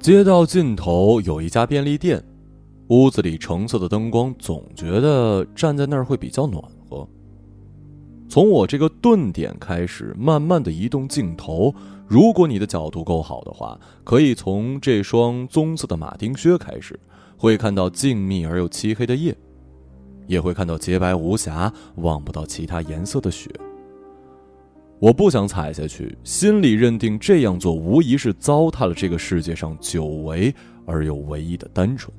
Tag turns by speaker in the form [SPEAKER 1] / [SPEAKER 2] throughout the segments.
[SPEAKER 1] 街道尽头有一家便利店，屋子里橙色的灯光，总觉得站在那儿会比较暖和。从我这个顿点开始，慢慢的移动镜头。如果你的角度够好的话，可以从这双棕色的马丁靴开始，会看到静谧而又漆黑的夜，也会看到洁白无瑕、望不到其他颜色的雪。我不想踩下去，心里认定这样做无疑是糟蹋了这个世界上久违而又唯一的单纯。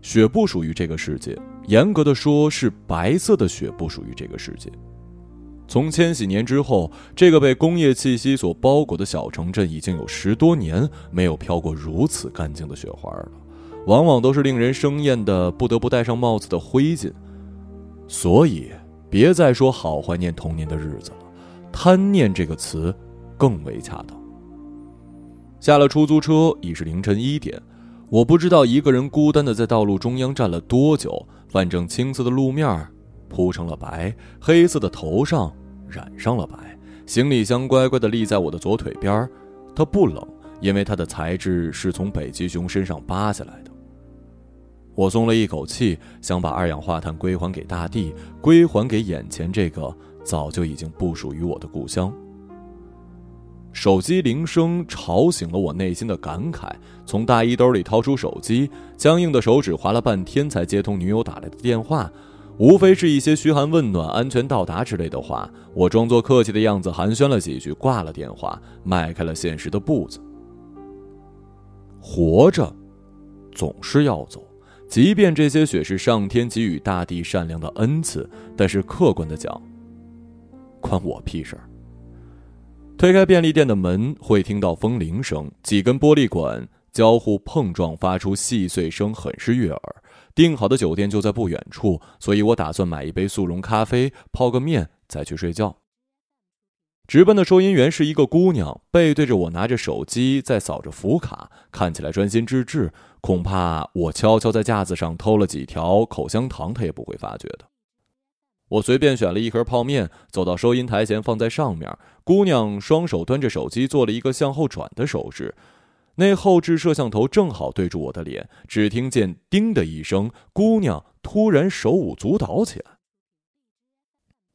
[SPEAKER 1] 雪不属于这个世界，严格的说，是白色的雪不属于这个世界。从千禧年之后，这个被工业气息所包裹的小城镇已经有十多年没有飘过如此干净的雪花了，往往都是令人生厌的，不得不戴上帽子的灰烬。所以。别再说好怀念童年的日子了，贪念这个词更为恰当。下了出租车已是凌晨一点，我不知道一个人孤单的在道路中央站了多久，反正青色的路面铺成了白，黑色的头上染上了白。行李箱乖乖的立在我的左腿边它不冷，因为它的材质是从北极熊身上扒下来的。我松了一口气，想把二氧化碳归还给大地，归还给眼前这个早就已经不属于我的故乡。手机铃声吵醒了我内心的感慨，从大衣兜里掏出手机，僵硬的手指划了半天才接通女友打来的电话，无非是一些嘘寒问暖、安全到达之类的话。我装作客气的样子寒暄了几句，挂了电话，迈开了现实的步子。活着，总是要走。即便这些雪是上天给予大地善良的恩赐，但是客观的讲，关我屁事儿。推开便利店的门，会听到风铃声，几根玻璃管交互碰撞，发出细碎声，很是悦耳。订好的酒店就在不远处，所以我打算买一杯速溶咖啡，泡个面，再去睡觉。值班的收银员是一个姑娘，背对着我，拿着手机在扫着福卡，看起来专心致志。恐怕我悄悄在架子上偷了几条口香糖，她也不会发觉的。我随便选了一盒泡面，走到收银台前，放在上面。姑娘双手端着手机，做了一个向后转的手势，那后置摄像头正好对住我的脸。只听见“叮”的一声，姑娘突然手舞足蹈起来。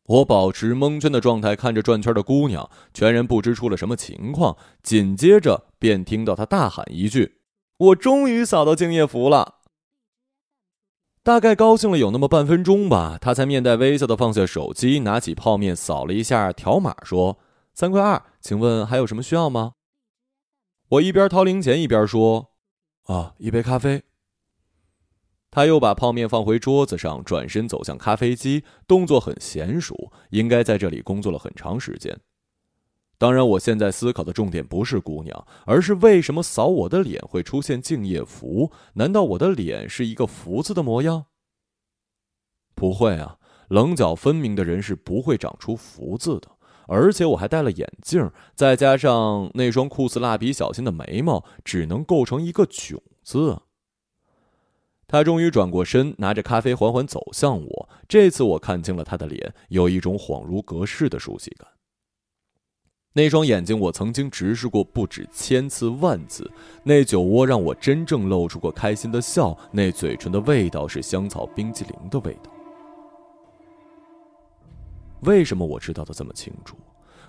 [SPEAKER 1] 我保持蒙圈的状态，看着转圈的姑娘，全然不知出了什么情况。紧接着便听到她大喊一句：“我终于扫到敬业福了！”大概高兴了有那么半分钟吧，她才面带微笑的放下手机，拿起泡面扫了一下条码，说：“三块二，请问还有什么需要吗？”我一边掏零钱一边说：“啊，一杯咖啡。”他又把泡面放回桌子上，转身走向咖啡机，动作很娴熟，应该在这里工作了很长时间。当然，我现在思考的重点不是姑娘，而是为什么扫我的脸会出现敬业福？难道我的脸是一个福字的模样？不会啊，棱角分明的人是不会长出福字的。而且我还戴了眼镜，再加上那双酷似蜡笔小新的眉毛，只能构成一个囧字。他终于转过身，拿着咖啡缓缓走向我。这次我看清了他的脸，有一种恍如隔世的熟悉感。那双眼睛我曾经直视过不止千次万次，那酒窝让我真正露出过开心的笑，那嘴唇的味道是香草冰激凌的味道。为什么我知道的这么清楚？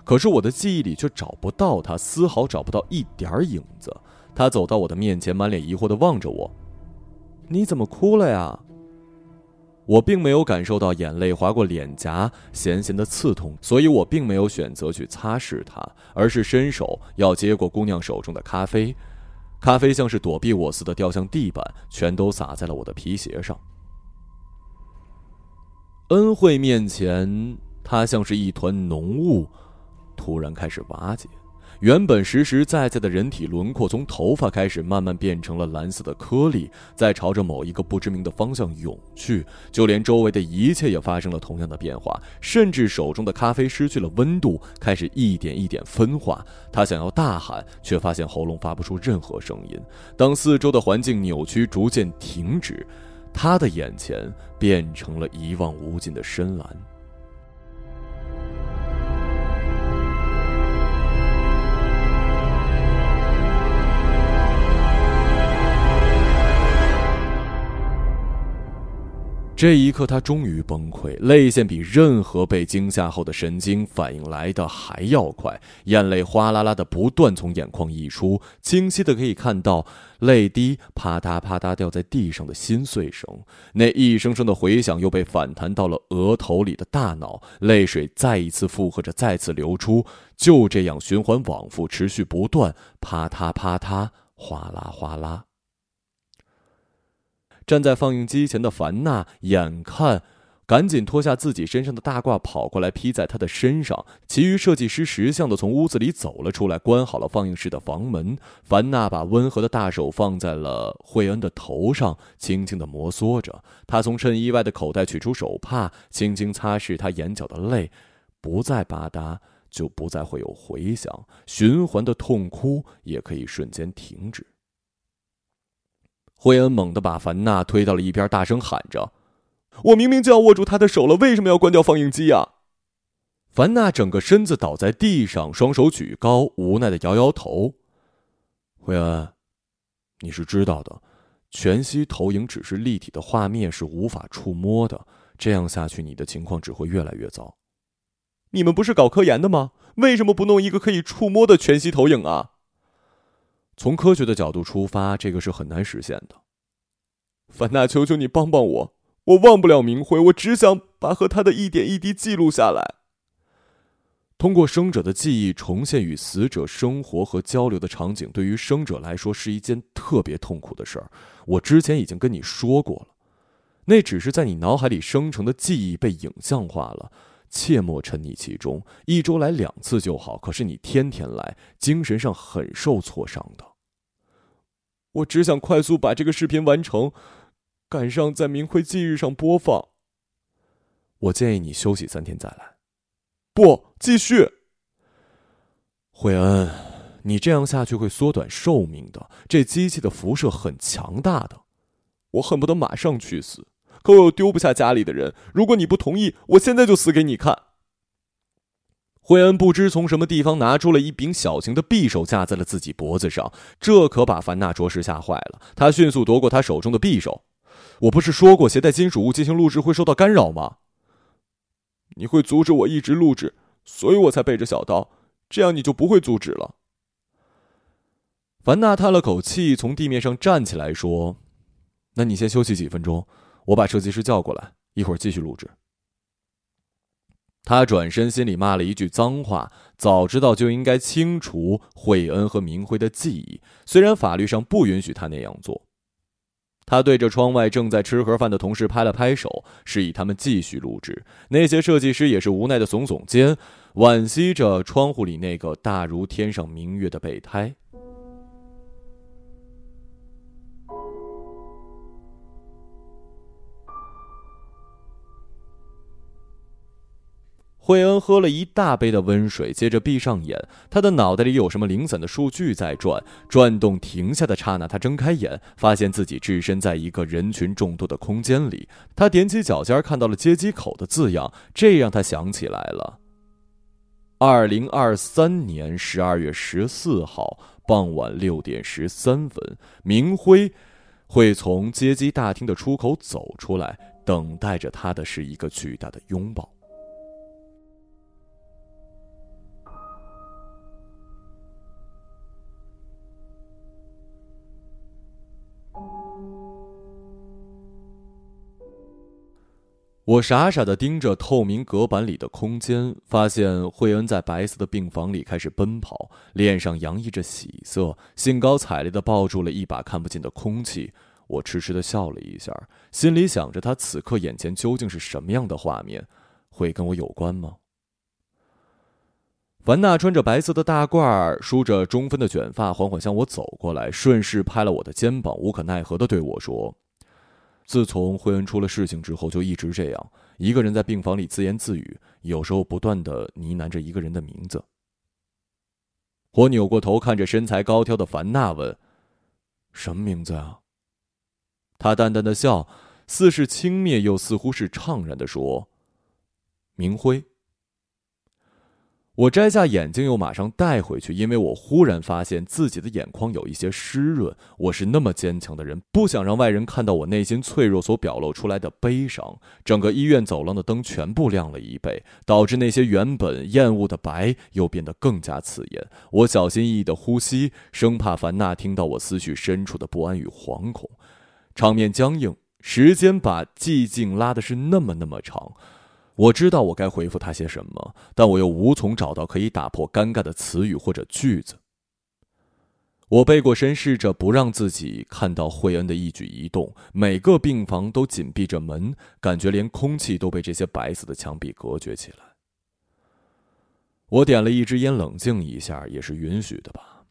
[SPEAKER 1] 可是我的记忆里却找不到他，丝毫找不到一点影子。他走到我的面前，满脸疑惑的望着我。你怎么哭了呀？我并没有感受到眼泪划过脸颊，咸咸的刺痛，所以我并没有选择去擦拭它，而是伸手要接过姑娘手中的咖啡。咖啡像是躲避我似的掉向地板，全都洒在了我的皮鞋上。恩惠面前，它像是一团浓雾，突然开始瓦解。原本实实在在的人体轮廓，从头发开始，慢慢变成了蓝色的颗粒，在朝着某一个不知名的方向涌去。就连周围的一切也发生了同样的变化，甚至手中的咖啡失去了温度，开始一点一点分化。他想要大喊，却发现喉咙发不出任何声音。当四周的环境扭曲，逐渐停止，他的眼前变成了一望无尽的深蓝。这一刻，他终于崩溃，泪腺比任何被惊吓后的神经反应来的还要快，眼泪哗啦啦的不断从眼眶溢出，清晰的可以看到泪滴啪嗒啪嗒掉在地上的心碎声，那一声声的回响又被反弹到了额头里的大脑，泪水再一次附和着再次流出，就这样循环往复，持续不断，啪嗒啪嗒，哗啦哗啦。站在放映机前的凡娜，眼看，赶紧脱下自己身上的大褂，跑过来披在他的身上。其余设计师识相的从屋子里走了出来，关好了放映室的房门。凡娜把温和的大手放在了惠恩的头上，轻轻的摩挲着。他从衬衣外的口袋取出手帕，轻轻擦拭他眼角的泪。不再吧嗒，就不再会有回响。循环的痛哭也可以瞬间停止。惠恩猛地把凡娜推到了一边，大声喊着：“我明明就要握住他的手了，为什么要关掉放映机呀？”凡娜整个身子倒在地上，双手举高，无奈的摇摇头。惠恩，你是知道的，全息投影只是立体的画面，是无法触摸的。这样下去，你的情况只会越来越糟。你们不是搞科研的吗？为什么不弄一个可以触摸的全息投影啊？从科学的角度出发，这个是很难实现的。凡娜，求求你帮帮我！我忘不了明辉，我只想把和他的一点一滴记录下来。通过生者的记忆重现与死者生活和交流的场景，对于生者来说是一件特别痛苦的事儿。我之前已经跟你说过了，那只是在你脑海里生成的记忆被影像化了。切莫沉溺其中，一周来两次就好。可是你天天来，精神上很受挫伤的。我只想快速把这个视频完成，赶上在明辉忌日上播放。我建议你休息三天再来。不，继续。惠恩，你这样下去会缩短寿命的。这机器的辐射很强大的，我恨不得马上去死。可我又丢不下家里的人。如果你不同意，我现在就死给你看。惠恩不知从什么地方拿出了一柄小型的匕首，架在了自己脖子上，这可把凡娜着实吓坏了。他迅速夺过他手中的匕首。我不是说过携带金属物进行录制会受到干扰吗？你会阻止我一直录制，所以我才背着小刀，这样你就不会阻止了。凡娜叹了口气，从地面上站起来说：“那你先休息几分钟。”我把设计师叫过来，一会儿继续录制。他转身，心里骂了一句脏话。早知道就应该清除惠恩和明辉的记忆，虽然法律上不允许他那样做。他对着窗外正在吃盒饭的同事拍了拍手，示意他们继续录制。那些设计师也是无奈的耸耸肩，惋惜着窗户里那个大如天上明月的备胎。惠恩喝了一大杯的温水，接着闭上眼。他的脑袋里有什么零散的数据在转，转动停下的刹那，他睁开眼，发现自己置身在一个人群众多的空间里。他踮起脚尖，看到了接机口的字样，这让他想起来了：二零二三年十二月十四号傍晚六点十三分，明辉会从接机大厅的出口走出来，等待着他的是一个巨大的拥抱。我傻傻的盯着透明隔板里的空间，发现惠恩在白色的病房里开始奔跑，脸上洋溢着喜色，兴高采烈的抱住了一把看不见的空气。我痴痴的笑了一下，心里想着他此刻眼前究竟是什么样的画面，会跟我有关吗？凡娜穿着白色的大褂，梳着中分的卷发，缓缓向我走过来，顺势拍了我的肩膀，无可奈何的对我说。自从慧恩出了事情之后，就一直这样，一个人在病房里自言自语，有时候不断的呢喃着一个人的名字。我扭过头看着身材高挑的凡娜，问：“什么名字啊？”他淡淡的笑，似是轻蔑，又似乎是怅然的说：“明辉。”我摘下眼镜，又马上戴回去，因为我忽然发现自己的眼眶有一些湿润。我是那么坚强的人，不想让外人看到我内心脆弱所表露出来的悲伤。整个医院走廊的灯全部亮了一倍，导致那些原本厌恶的白又变得更加刺眼。我小心翼翼的呼吸，生怕凡娜听到我思绪深处的不安与惶恐。场面僵硬，时间把寂静拉的是那么那么长。我知道我该回复他些什么，但我又无从找到可以打破尴尬的词语或者句子。我背过身，试着不让自己看到惠恩的一举一动。每个病房都紧闭着门，感觉连空气都被这些白色的墙壁隔绝起来。我点了一支烟，冷静一下，也是允许的吧。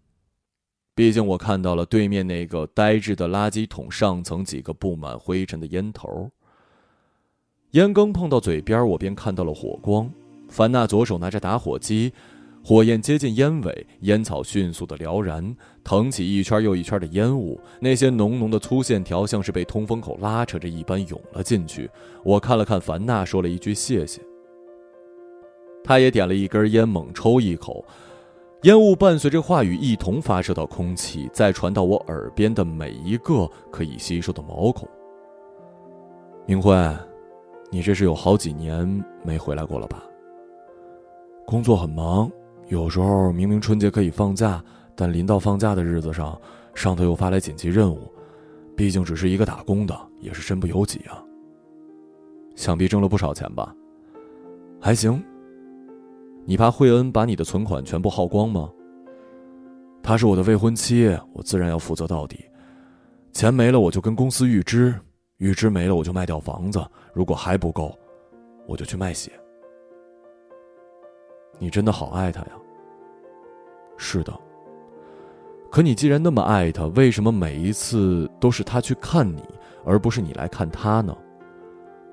[SPEAKER 1] 毕竟我看到了对面那个呆滞的垃圾桶上层几个布满灰尘的烟头。烟缸碰到嘴边，我便看到了火光。凡娜左手拿着打火机，火焰接近烟尾，烟草迅速的燎燃，腾起一圈又一圈的烟雾。那些浓浓的粗线条像是被通风口拉扯着一般涌了进去。我看了看凡娜，说了一句谢谢。他也点了一根烟，猛抽一口，烟雾伴随着话语一同发射到空气，再传到我耳边的每一个可以吸收的毛孔。明慧。你这是有好几年没回来过了吧？工作很忙，有时候明明春节可以放假，但临到放假的日子上，上头又发来紧急任务。毕竟只是一个打工的，也是身不由己啊。想必挣了不少钱吧？还行。你怕惠恩把你的存款全部耗光吗？她是我的未婚妻，我自然要负责到底。钱没了，我就跟公司预支。预支没了，我就卖掉房子；如果还不够，我就去卖血。你真的好爱他呀？是的。可你既然那么爱他，为什么每一次都是他去看你，而不是你来看他呢？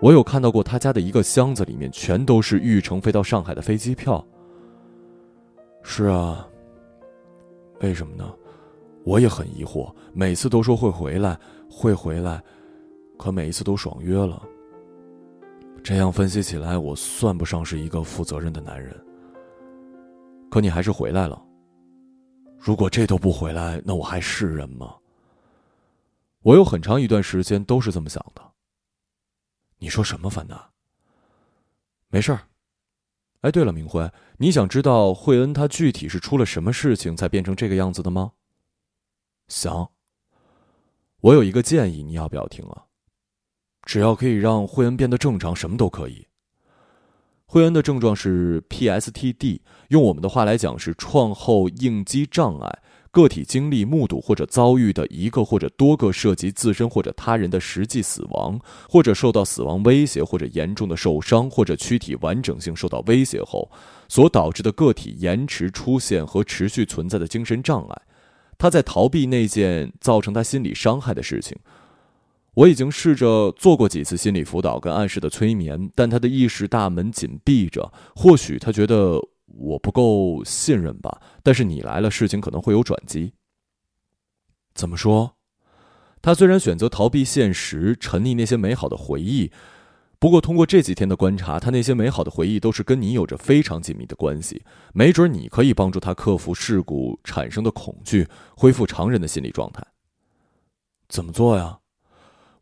[SPEAKER 1] 我有看到过他家的一个箱子，里面全都是玉成飞到上海的飞机票。是啊。为什么呢？我也很疑惑。每次都说会回来，会回来。可每一次都爽约了。这样分析起来，我算不上是一个负责任的男人。可你还是回来了。如果这都不回来，那我还是人吗？我有很长一段时间都是这么想的。你说什么，凡娜？没事儿。哎，对了，明辉，你想知道惠恩他具体是出了什么事情才变成这个样子的吗？想。我有一个建议，你要不要听啊？只要可以让惠恩变得正常，什么都可以。惠恩的症状是 PSTD，用我们的话来讲是创后应激障碍。个体经历、目睹或者遭遇的一个或者多个涉及自身或者他人的实际死亡，或者受到死亡威胁，或者严重的受伤，或者躯体完整性受到威胁后，所导致的个体延迟出现和持续存在的精神障碍。他在逃避那件造成他心理伤害的事情。我已经试着做过几次心理辅导跟暗示的催眠，但他的意识大门紧闭着。或许他觉得我不够信任吧。但是你来了，事情可能会有转机。怎么说？他虽然选择逃避现实，沉溺那些美好的回忆，不过通过这几天的观察，他那些美好的回忆都是跟你有着非常紧密的关系。没准你可以帮助他克服事故产生的恐惧，恢复常人的心理状态。怎么做呀？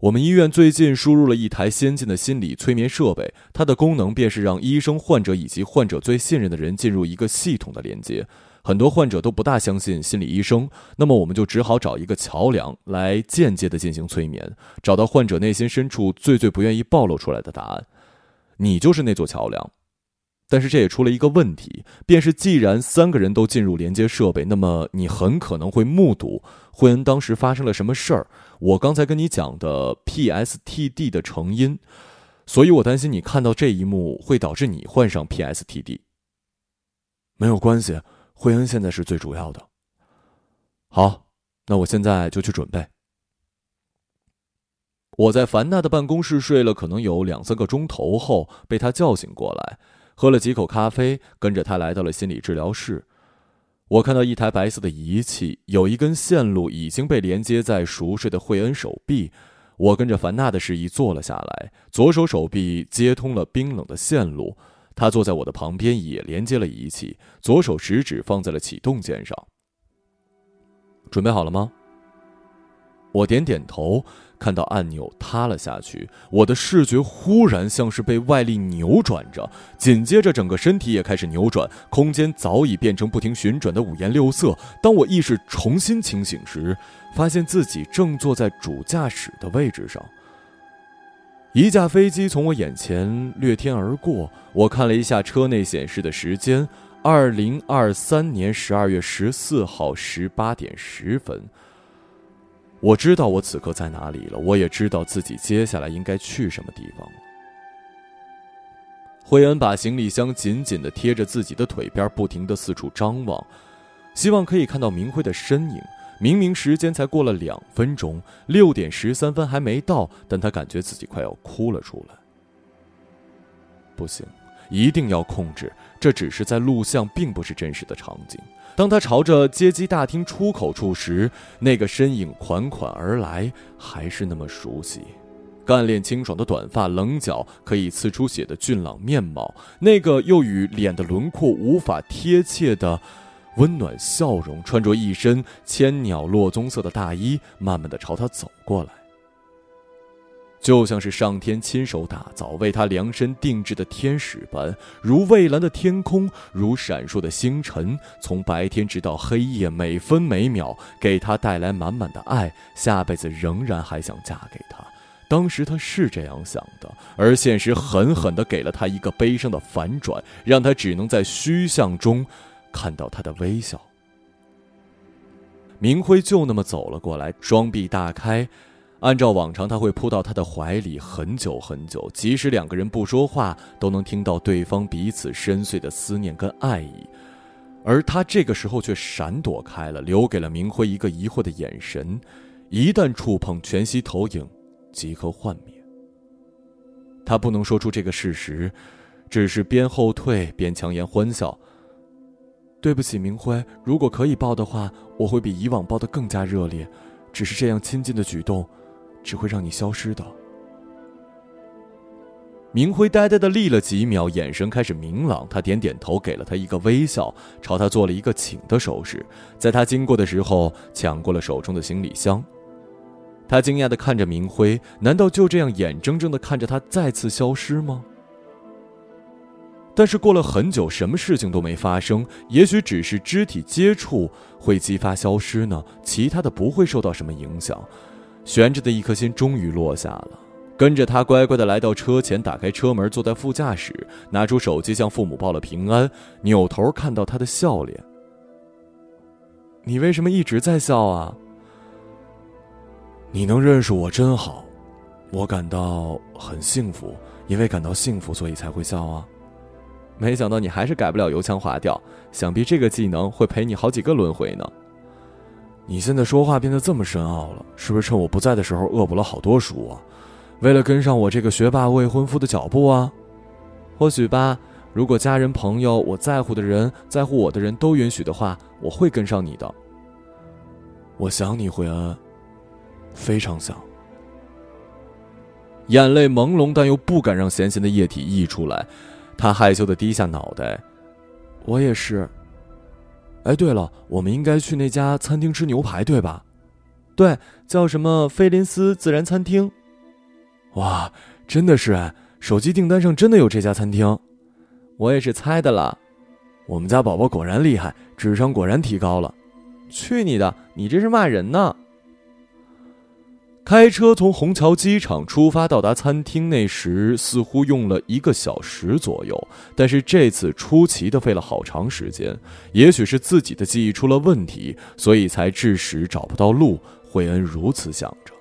[SPEAKER 1] 我们医院最近输入了一台先进的心理催眠设备，它的功能便是让医生、患者以及患者最信任的人进入一个系统的连接。很多患者都不大相信心理医生，那么我们就只好找一个桥梁来间接的进行催眠，找到患者内心深处最最不愿意暴露出来的答案。你就是那座桥梁。但是这也出了一个问题，便是既然三个人都进入连接设备，那么你很可能会目睹惠恩当时发生了什么事儿。我刚才跟你讲的 PSTD 的成因，所以我担心你看到这一幕会导致你患上 PSTD。没有关系，惠恩现在是最主要的。好，那我现在就去准备。我在凡娜的办公室睡了可能有两三个钟头后，被她叫醒过来。喝了几口咖啡，跟着她来到了心理治疗室。我看到一台白色的仪器，有一根线路已经被连接在熟睡的惠恩手臂。我跟着凡娜的示意坐了下来，左手手臂接通了冰冷的线路。他坐在我的旁边，也连接了仪器，左手食指放在了启动键上。准备好了吗？我点点头，看到按钮塌了下去，我的视觉忽然像是被外力扭转着，紧接着整个身体也开始扭转，空间早已变成不停旋转的五颜六色。当我意识重新清醒时，发现自己正坐在主驾驶的位置上。一架飞机从我眼前掠天而过，我看了一下车内显示的时间：二零二三年十二月十四号十八点十分。我知道我此刻在哪里了，我也知道自己接下来应该去什么地方了。惠恩把行李箱紧紧的贴着自己的腿边，不停的四处张望，希望可以看到明辉的身影。明明时间才过了两分钟，六点十三分还没到，但他感觉自己快要哭了出来。不行，一定要控制，这只是在录像，并不是真实的场景。当他朝着接机大厅出口处时，那个身影款款而来，还是那么熟悉。干练清爽的短发，棱角可以刺出血的俊朗面貌，那个又与脸的轮廓无法贴切的温暖笑容，穿着一身千鸟落棕色的大衣，慢慢的朝他走过来。就像是上天亲手打造、为他量身定制的天使般，如蔚蓝的天空，如闪烁的星辰，从白天直到黑夜，每分每秒给他带来满满的爱。下辈子仍然还想嫁给他。当时他是这样想的，而现实狠狠地给了他一个悲伤的反转，让他只能在虚像中看到他的微笑。明辉就那么走了过来，双臂大开。按照往常，他会扑到他的怀里很久很久，即使两个人不说话，都能听到对方彼此深邃的思念跟爱意。而他这个时候却闪躲开了，留给了明辉一个疑惑的眼神。一旦触碰，全息投影即可幻灭。他不能说出这个事实，只是边后退边强颜欢笑。对不起，明辉，如果可以抱的话，我会比以往抱得更加热烈。只是这样亲近的举动。只会让你消失的。明辉呆呆的立了几秒，眼神开始明朗。他点点头，给了他一个微笑，朝他做了一个请的手势。在他经过的时候，抢过了手中的行李箱。他惊讶的看着明辉，难道就这样眼睁睁的看着他再次消失吗？但是过了很久，什么事情都没发生。也许只是肢体接触会激发消失呢？其他的不会受到什么影响。悬着的一颗心终于落下了，跟着他乖乖的来到车前，打开车门，坐在副驾驶，拿出手机向父母报了平安，扭头看到他的笑脸。你为什么一直在笑啊？你能认识我真好，我感到很幸福，因为感到幸福，所以才会笑啊。没想到你还是改不了油腔滑调，想必这个技能会陪你好几个轮回呢。你现在说话变得这么深奥了，是不是趁我不在的时候恶补了好多书啊？为了跟上我这个学霸未婚夫的脚步啊？或许吧。如果家人、朋友、我在乎的人、在乎我的人都允许的话，我会跟上你的。我想你，惠恩，非常想。眼泪朦胧，但又不敢让咸咸的液体溢出来，他害羞的低下脑袋。我也是。哎，对了，我们应该去那家餐厅吃牛排，对吧？对，叫什么菲林斯自然餐厅。哇，真的是哎，手机订单上真的有这家餐厅。我也是猜的了。我们家宝宝果然厉害，智商果然提高了。去你的，你这是骂人呢。开车从虹桥机场出发，到达餐厅那时似乎用了一个小时左右，但是这次出奇的费了好长时间。也许是自己的记忆出了问题，所以才致使找不到路。惠恩如此想着。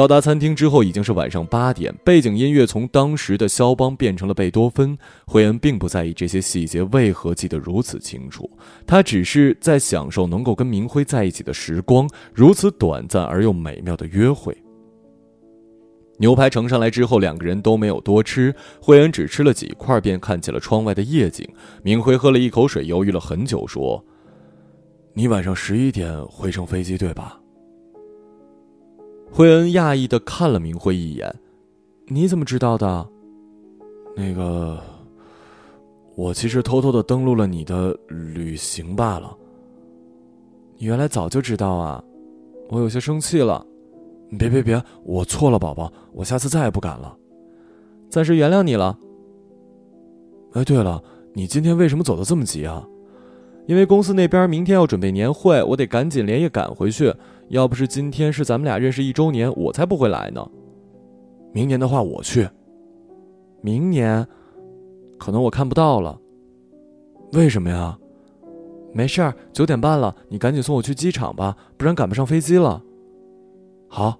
[SPEAKER 1] 到达餐厅之后，已经是晚上八点。背景音乐从当时的肖邦变成了贝多芬。惠恩并不在意这些细节为何记得如此清楚，他只是在享受能够跟明辉在一起的时光，如此短暂而又美妙的约会。牛排盛上来之后，两个人都没有多吃，惠恩只吃了几块，便看见了窗外的夜景。明辉喝了一口水，犹豫了很久，说：“你晚上十一点回乘飞机，对吧？”惠恩讶异的看了明辉一眼：“你怎么知道的？”那个，我其实偷偷的登录了你的旅行罢了。你原来早就知道啊，我有些生气了。别别别，我错了，宝宝，我下次再也不敢了。暂时原谅你了。哎，对了，你今天为什么走的这么急啊？因为公司那边明天要准备年会，我得赶紧连夜赶回去。要不是今天是咱们俩认识一周年，我才不会来呢。明年的话，我去。明年，可能我看不到了。为什么呀？没事儿，九点半了，你赶紧送我去机场吧，不然赶不上飞机了。好。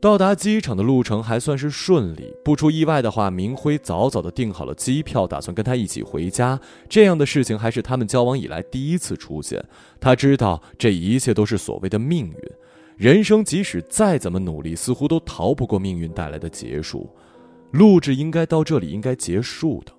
[SPEAKER 1] 到达机场的路程还算是顺利，不出意外的话，明辉早早的订好了机票，打算跟他一起回家。这样的事情还是他们交往以来第一次出现。他知道这一切都是所谓的命运。人生即使再怎么努力，似乎都逃不过命运带来的结束。录制应该到这里应该结束的。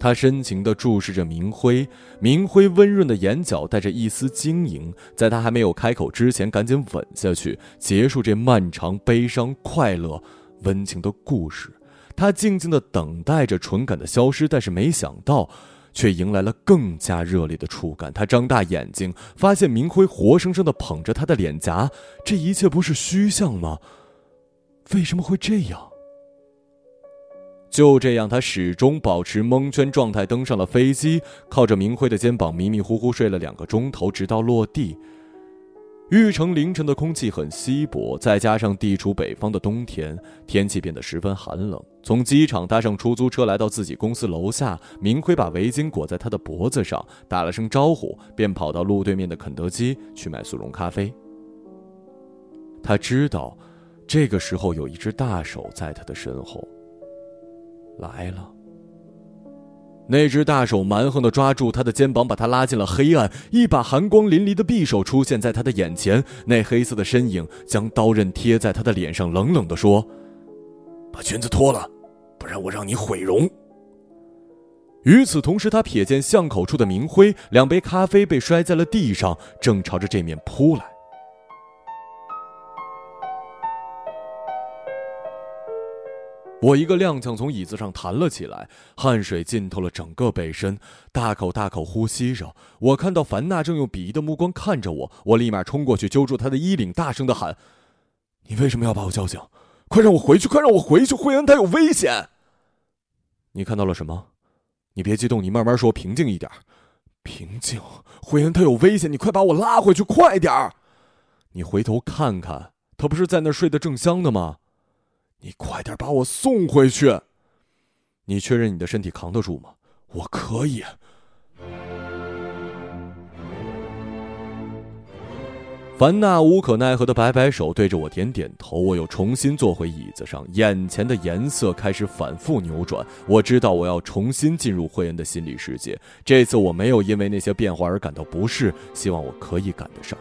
[SPEAKER 1] 他深情地注视着明辉，明辉温润的眼角带着一丝晶莹。在他还没有开口之前，赶紧吻下去，结束这漫长、悲伤、快乐、温情的故事。他静静地等待着唇感的消失，但是没想到。却迎来了更加热烈的触感。他张大眼睛，发现明辉活生生的捧着他的脸颊。这一切不是虚像吗？为什么会这样？就这样，他始终保持蒙圈状态，登上了飞机，靠着明辉的肩膀，迷迷糊糊睡了两个钟头，直到落地。玉城凌晨的空气很稀薄，再加上地处北方的冬天，天气变得十分寒冷。从机场搭上出租车来到自己公司楼下，明辉把围巾裹在他的脖子上，打了声招呼，便跑到路对面的肯德基去买速溶咖啡。他知道，这个时候有一只大手在他的身后。来了。那只大手蛮横的抓住他的肩膀，把他拉进了黑暗。一把寒光淋漓的匕首出现在他的眼前，那黑色的身影将刀刃贴在他的脸上，冷冷的说：“把裙子脱了，不然我让你毁容。”与此同时，他瞥见巷口处的明辉，两杯咖啡被摔在了地上，正朝着这面扑来。我一个踉跄，从椅子上弹了起来，汗水浸透了整个背身，大口大口呼吸着。我看到樊娜正用鄙夷的目光看着我，我立马冲过去揪住她的衣领，大声的喊：“你为什么要把我叫醒？快让我回去！快让我回去！惠恩她有危险！”你看到了什么？你别激动，你慢慢说，平静一点。平静。惠恩她有危险，你快把我拉回去，快点儿！你回头看看，她不是在那睡得正香的吗？你快点把我送回去！你确认你的身体扛得住吗？我可以。凡娜无可奈何的摆摆手，对着我点点头。我又重新坐回椅子上，眼前的颜色开始反复扭转。我知道我要重新进入慧恩的心理世界。这次我没有因为那些变化而感到不适，希望我可以赶得上。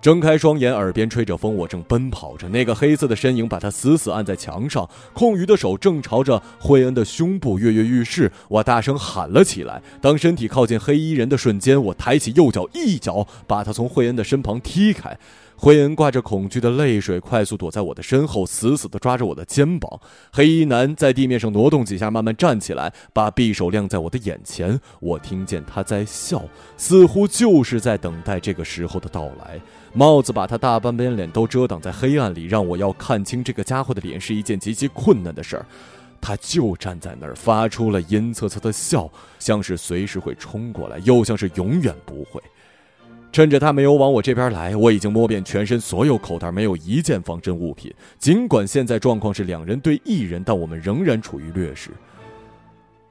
[SPEAKER 1] 睁开双眼，耳边吹着风，我正奔跑着。那个黑色的身影把他死死按在墙上，空余的手正朝着惠恩的胸部跃跃欲试。我大声喊了起来。当身体靠近黑衣人的瞬间，我抬起右脚，一脚把他从惠恩的身旁踢开。惠恩挂着恐惧的泪水，快速躲在我的身后，死死地抓着我的肩膀。黑衣男在地面上挪动几下，慢慢站起来，把匕首亮在我的眼前。我听见他在笑，似乎就是在等待这个时候的到来。帽子把他大半边脸都遮挡在黑暗里，让我要看清这个家伙的脸是一件极其困难的事儿。他就站在那儿，发出了阴恻恻的笑，像是随时会冲过来，又像是永远不会。趁着他没有往我这边来，我已经摸遍全身所有口袋，没有一件防身物品。尽管现在状况是两人对一人，但我们仍然处于劣势。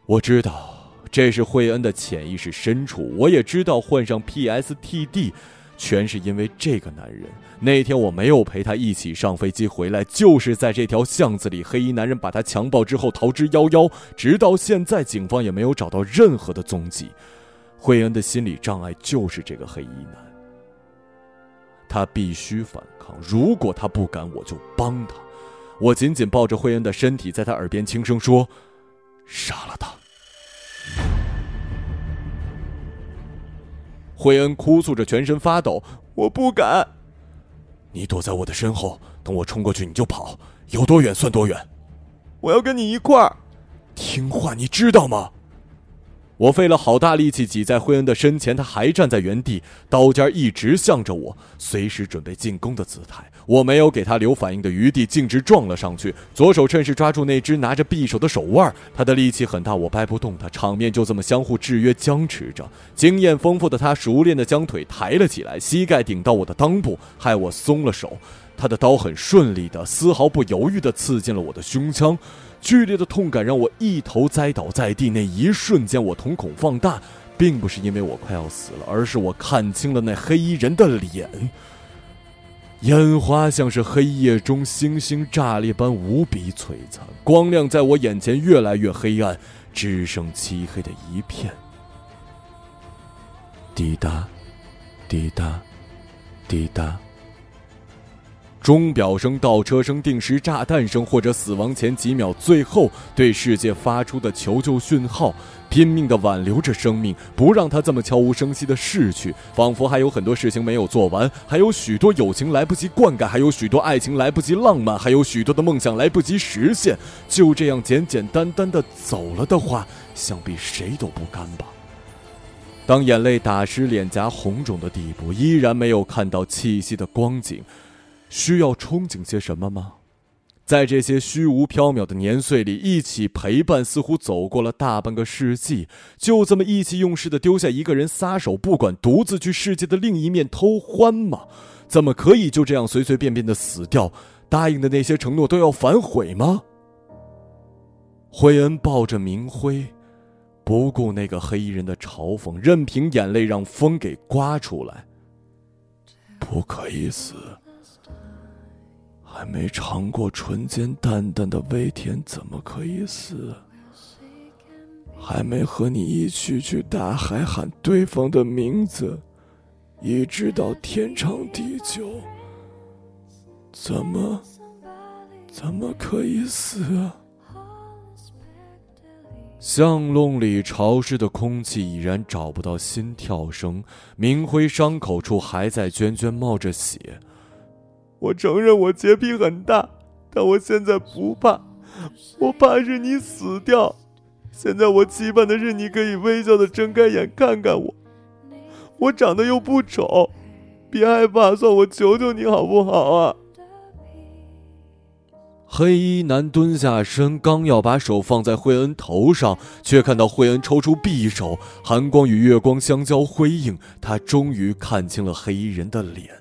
[SPEAKER 1] 我知道这是惠恩的潜意识深处，我也知道换上 PSTD。全是因为这个男人。那天我没有陪他一起上飞机回来，就是在这条巷子里，黑衣男人把他强暴之后逃之夭夭。直到现在，警方也没有找到任何的踪迹。惠恩的心理障碍就是这个黑衣男。他必须反抗，如果他不敢，我就帮他。我紧紧抱着惠恩的身体，在他耳边轻声说：“杀了他。”惠恩哭诉着，全身发抖。我不敢。你躲在我的身后，等我冲过去你就跑，有多远算多远。我要跟你一块儿。听话，你知道吗？我费了好大力气挤在惠恩的身前，他还站在原地，刀尖一直向着我，随时准备进攻的姿态。我没有给他留反应的余地，径直撞了上去，左手趁势抓住那只拿着匕首的手腕。他的力气很大，我掰不动他，场面就这么相互制约僵持着。经验丰富的他熟练地将腿抬了起来，膝盖顶到我的裆部，害我松了手。他的刀很顺利的，丝毫不犹豫地刺进了我的胸腔。剧烈的痛感让我一头栽倒在地，那一瞬间我瞳孔放大，并不是因为我快要死了，而是我看清了那黑衣人的脸。烟花像是黑夜中星星炸裂般无比璀璨，光亮在我眼前越来越黑暗，只剩漆黑的一片。滴答，滴答，滴答。钟表声、倒车声、定时炸弹声，或者死亡前几秒最后对世界发出的求救讯号，拼命地挽留着生命，不让它这么悄无声息地逝去。仿佛还有很多事情没有做完，还有许多友情来不及灌溉，还有许多爱情来不及浪漫，还有许多的梦想来不及实现。就这样简简单单地走了的话，想必谁都不甘吧。当眼泪打湿脸颊红肿的地步，依然没有看到气息的光景。需要憧憬些什么吗？在这些虚无缥缈的年岁里，一起陪伴，似乎走过了大半个世纪，就这么意气用事的丢下一个人撒手不管，独自去世界的另一面偷欢吗？怎么可以就这样随随便便的死掉？答应的那些承诺都要反悔吗？惠恩抱着明辉，不顾那个黑衣人的嘲讽，任凭眼泪让风给刮出来。不可以死。还没尝过唇间淡淡的微甜，怎么可以死？还没和你一起去大海喊对方的名字，一直到天长地久，怎么怎么可以死？巷弄里潮湿的空气已然找不到心跳声，明辉伤口处还在涓涓冒着血。我承认我洁癖很大，但我现在不怕，我怕是你死掉。现在我期盼的是你可以微笑的睁开眼看看我，我长得又不丑，别害怕，算我求求你好不好啊？黑衣男蹲下身，刚要把手放在惠恩头上，却看到惠恩抽出匕首，寒光与月光相交辉映，他终于看清了黑衣人的脸。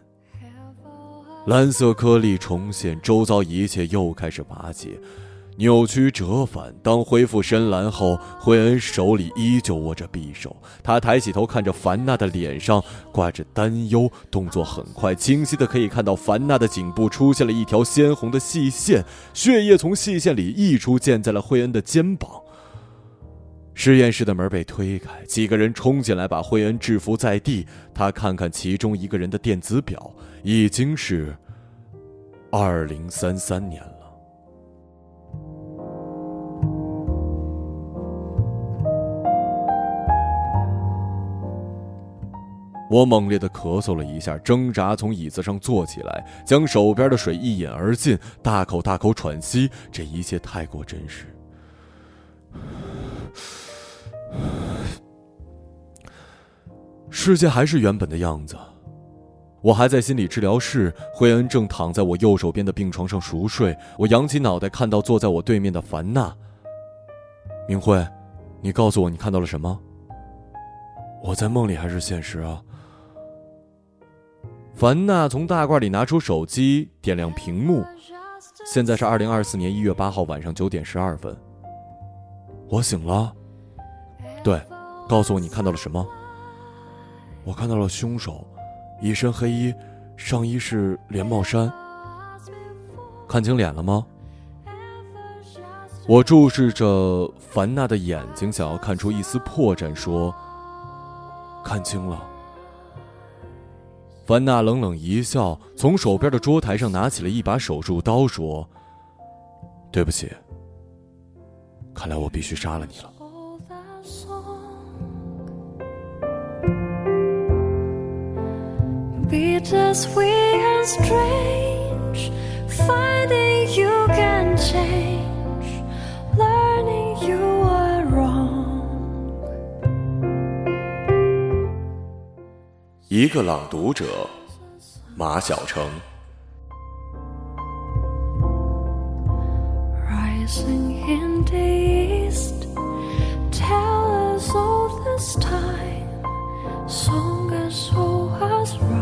[SPEAKER 1] 蓝色颗粒重现，周遭一切又开始瓦解、扭曲、折返。当恢复深蓝后，惠恩手里依旧握着匕首。他抬起头，看着凡娜的脸上挂着担忧，动作很快，清晰的可以看到凡娜的颈部出现了一条鲜红的细线，血液从细线里溢出，溅在了惠恩的肩膀。实验室的门被推开，几个人冲进来，把惠恩制服在地。他看看其中一个人的电子表，已经是二零三三年了。我猛烈的咳嗽了一下，挣扎从椅子上坐起来，将手边的水一饮而尽，大口大口喘息。这一切太过真实。世界还是原本的样子，我还在心理治疗室，惠恩正躺在我右手边的病床上熟睡。我仰起脑袋，看到坐在我对面的凡娜。明慧，你告诉我你看到了什么？我在梦里还是现实啊？凡娜从大褂里拿出手机，点亮屏幕。现在是二零二四年一月八号晚上九点十二分。我醒了。对，告诉我你看到了什么？我看到了凶手，一身黑衣，上衣是连帽衫。看清脸了吗？我注视着凡娜的眼睛，想要看出一丝破绽，说：“看清了。”凡娜冷冷一笑，从手边的桌台上拿起了一把手术刀，说：“对不起，看来我必须杀了你了。” beat us we are strange finding you can change learning you are wrong 一个朗读者马晓
[SPEAKER 2] 程 Song as old as rock.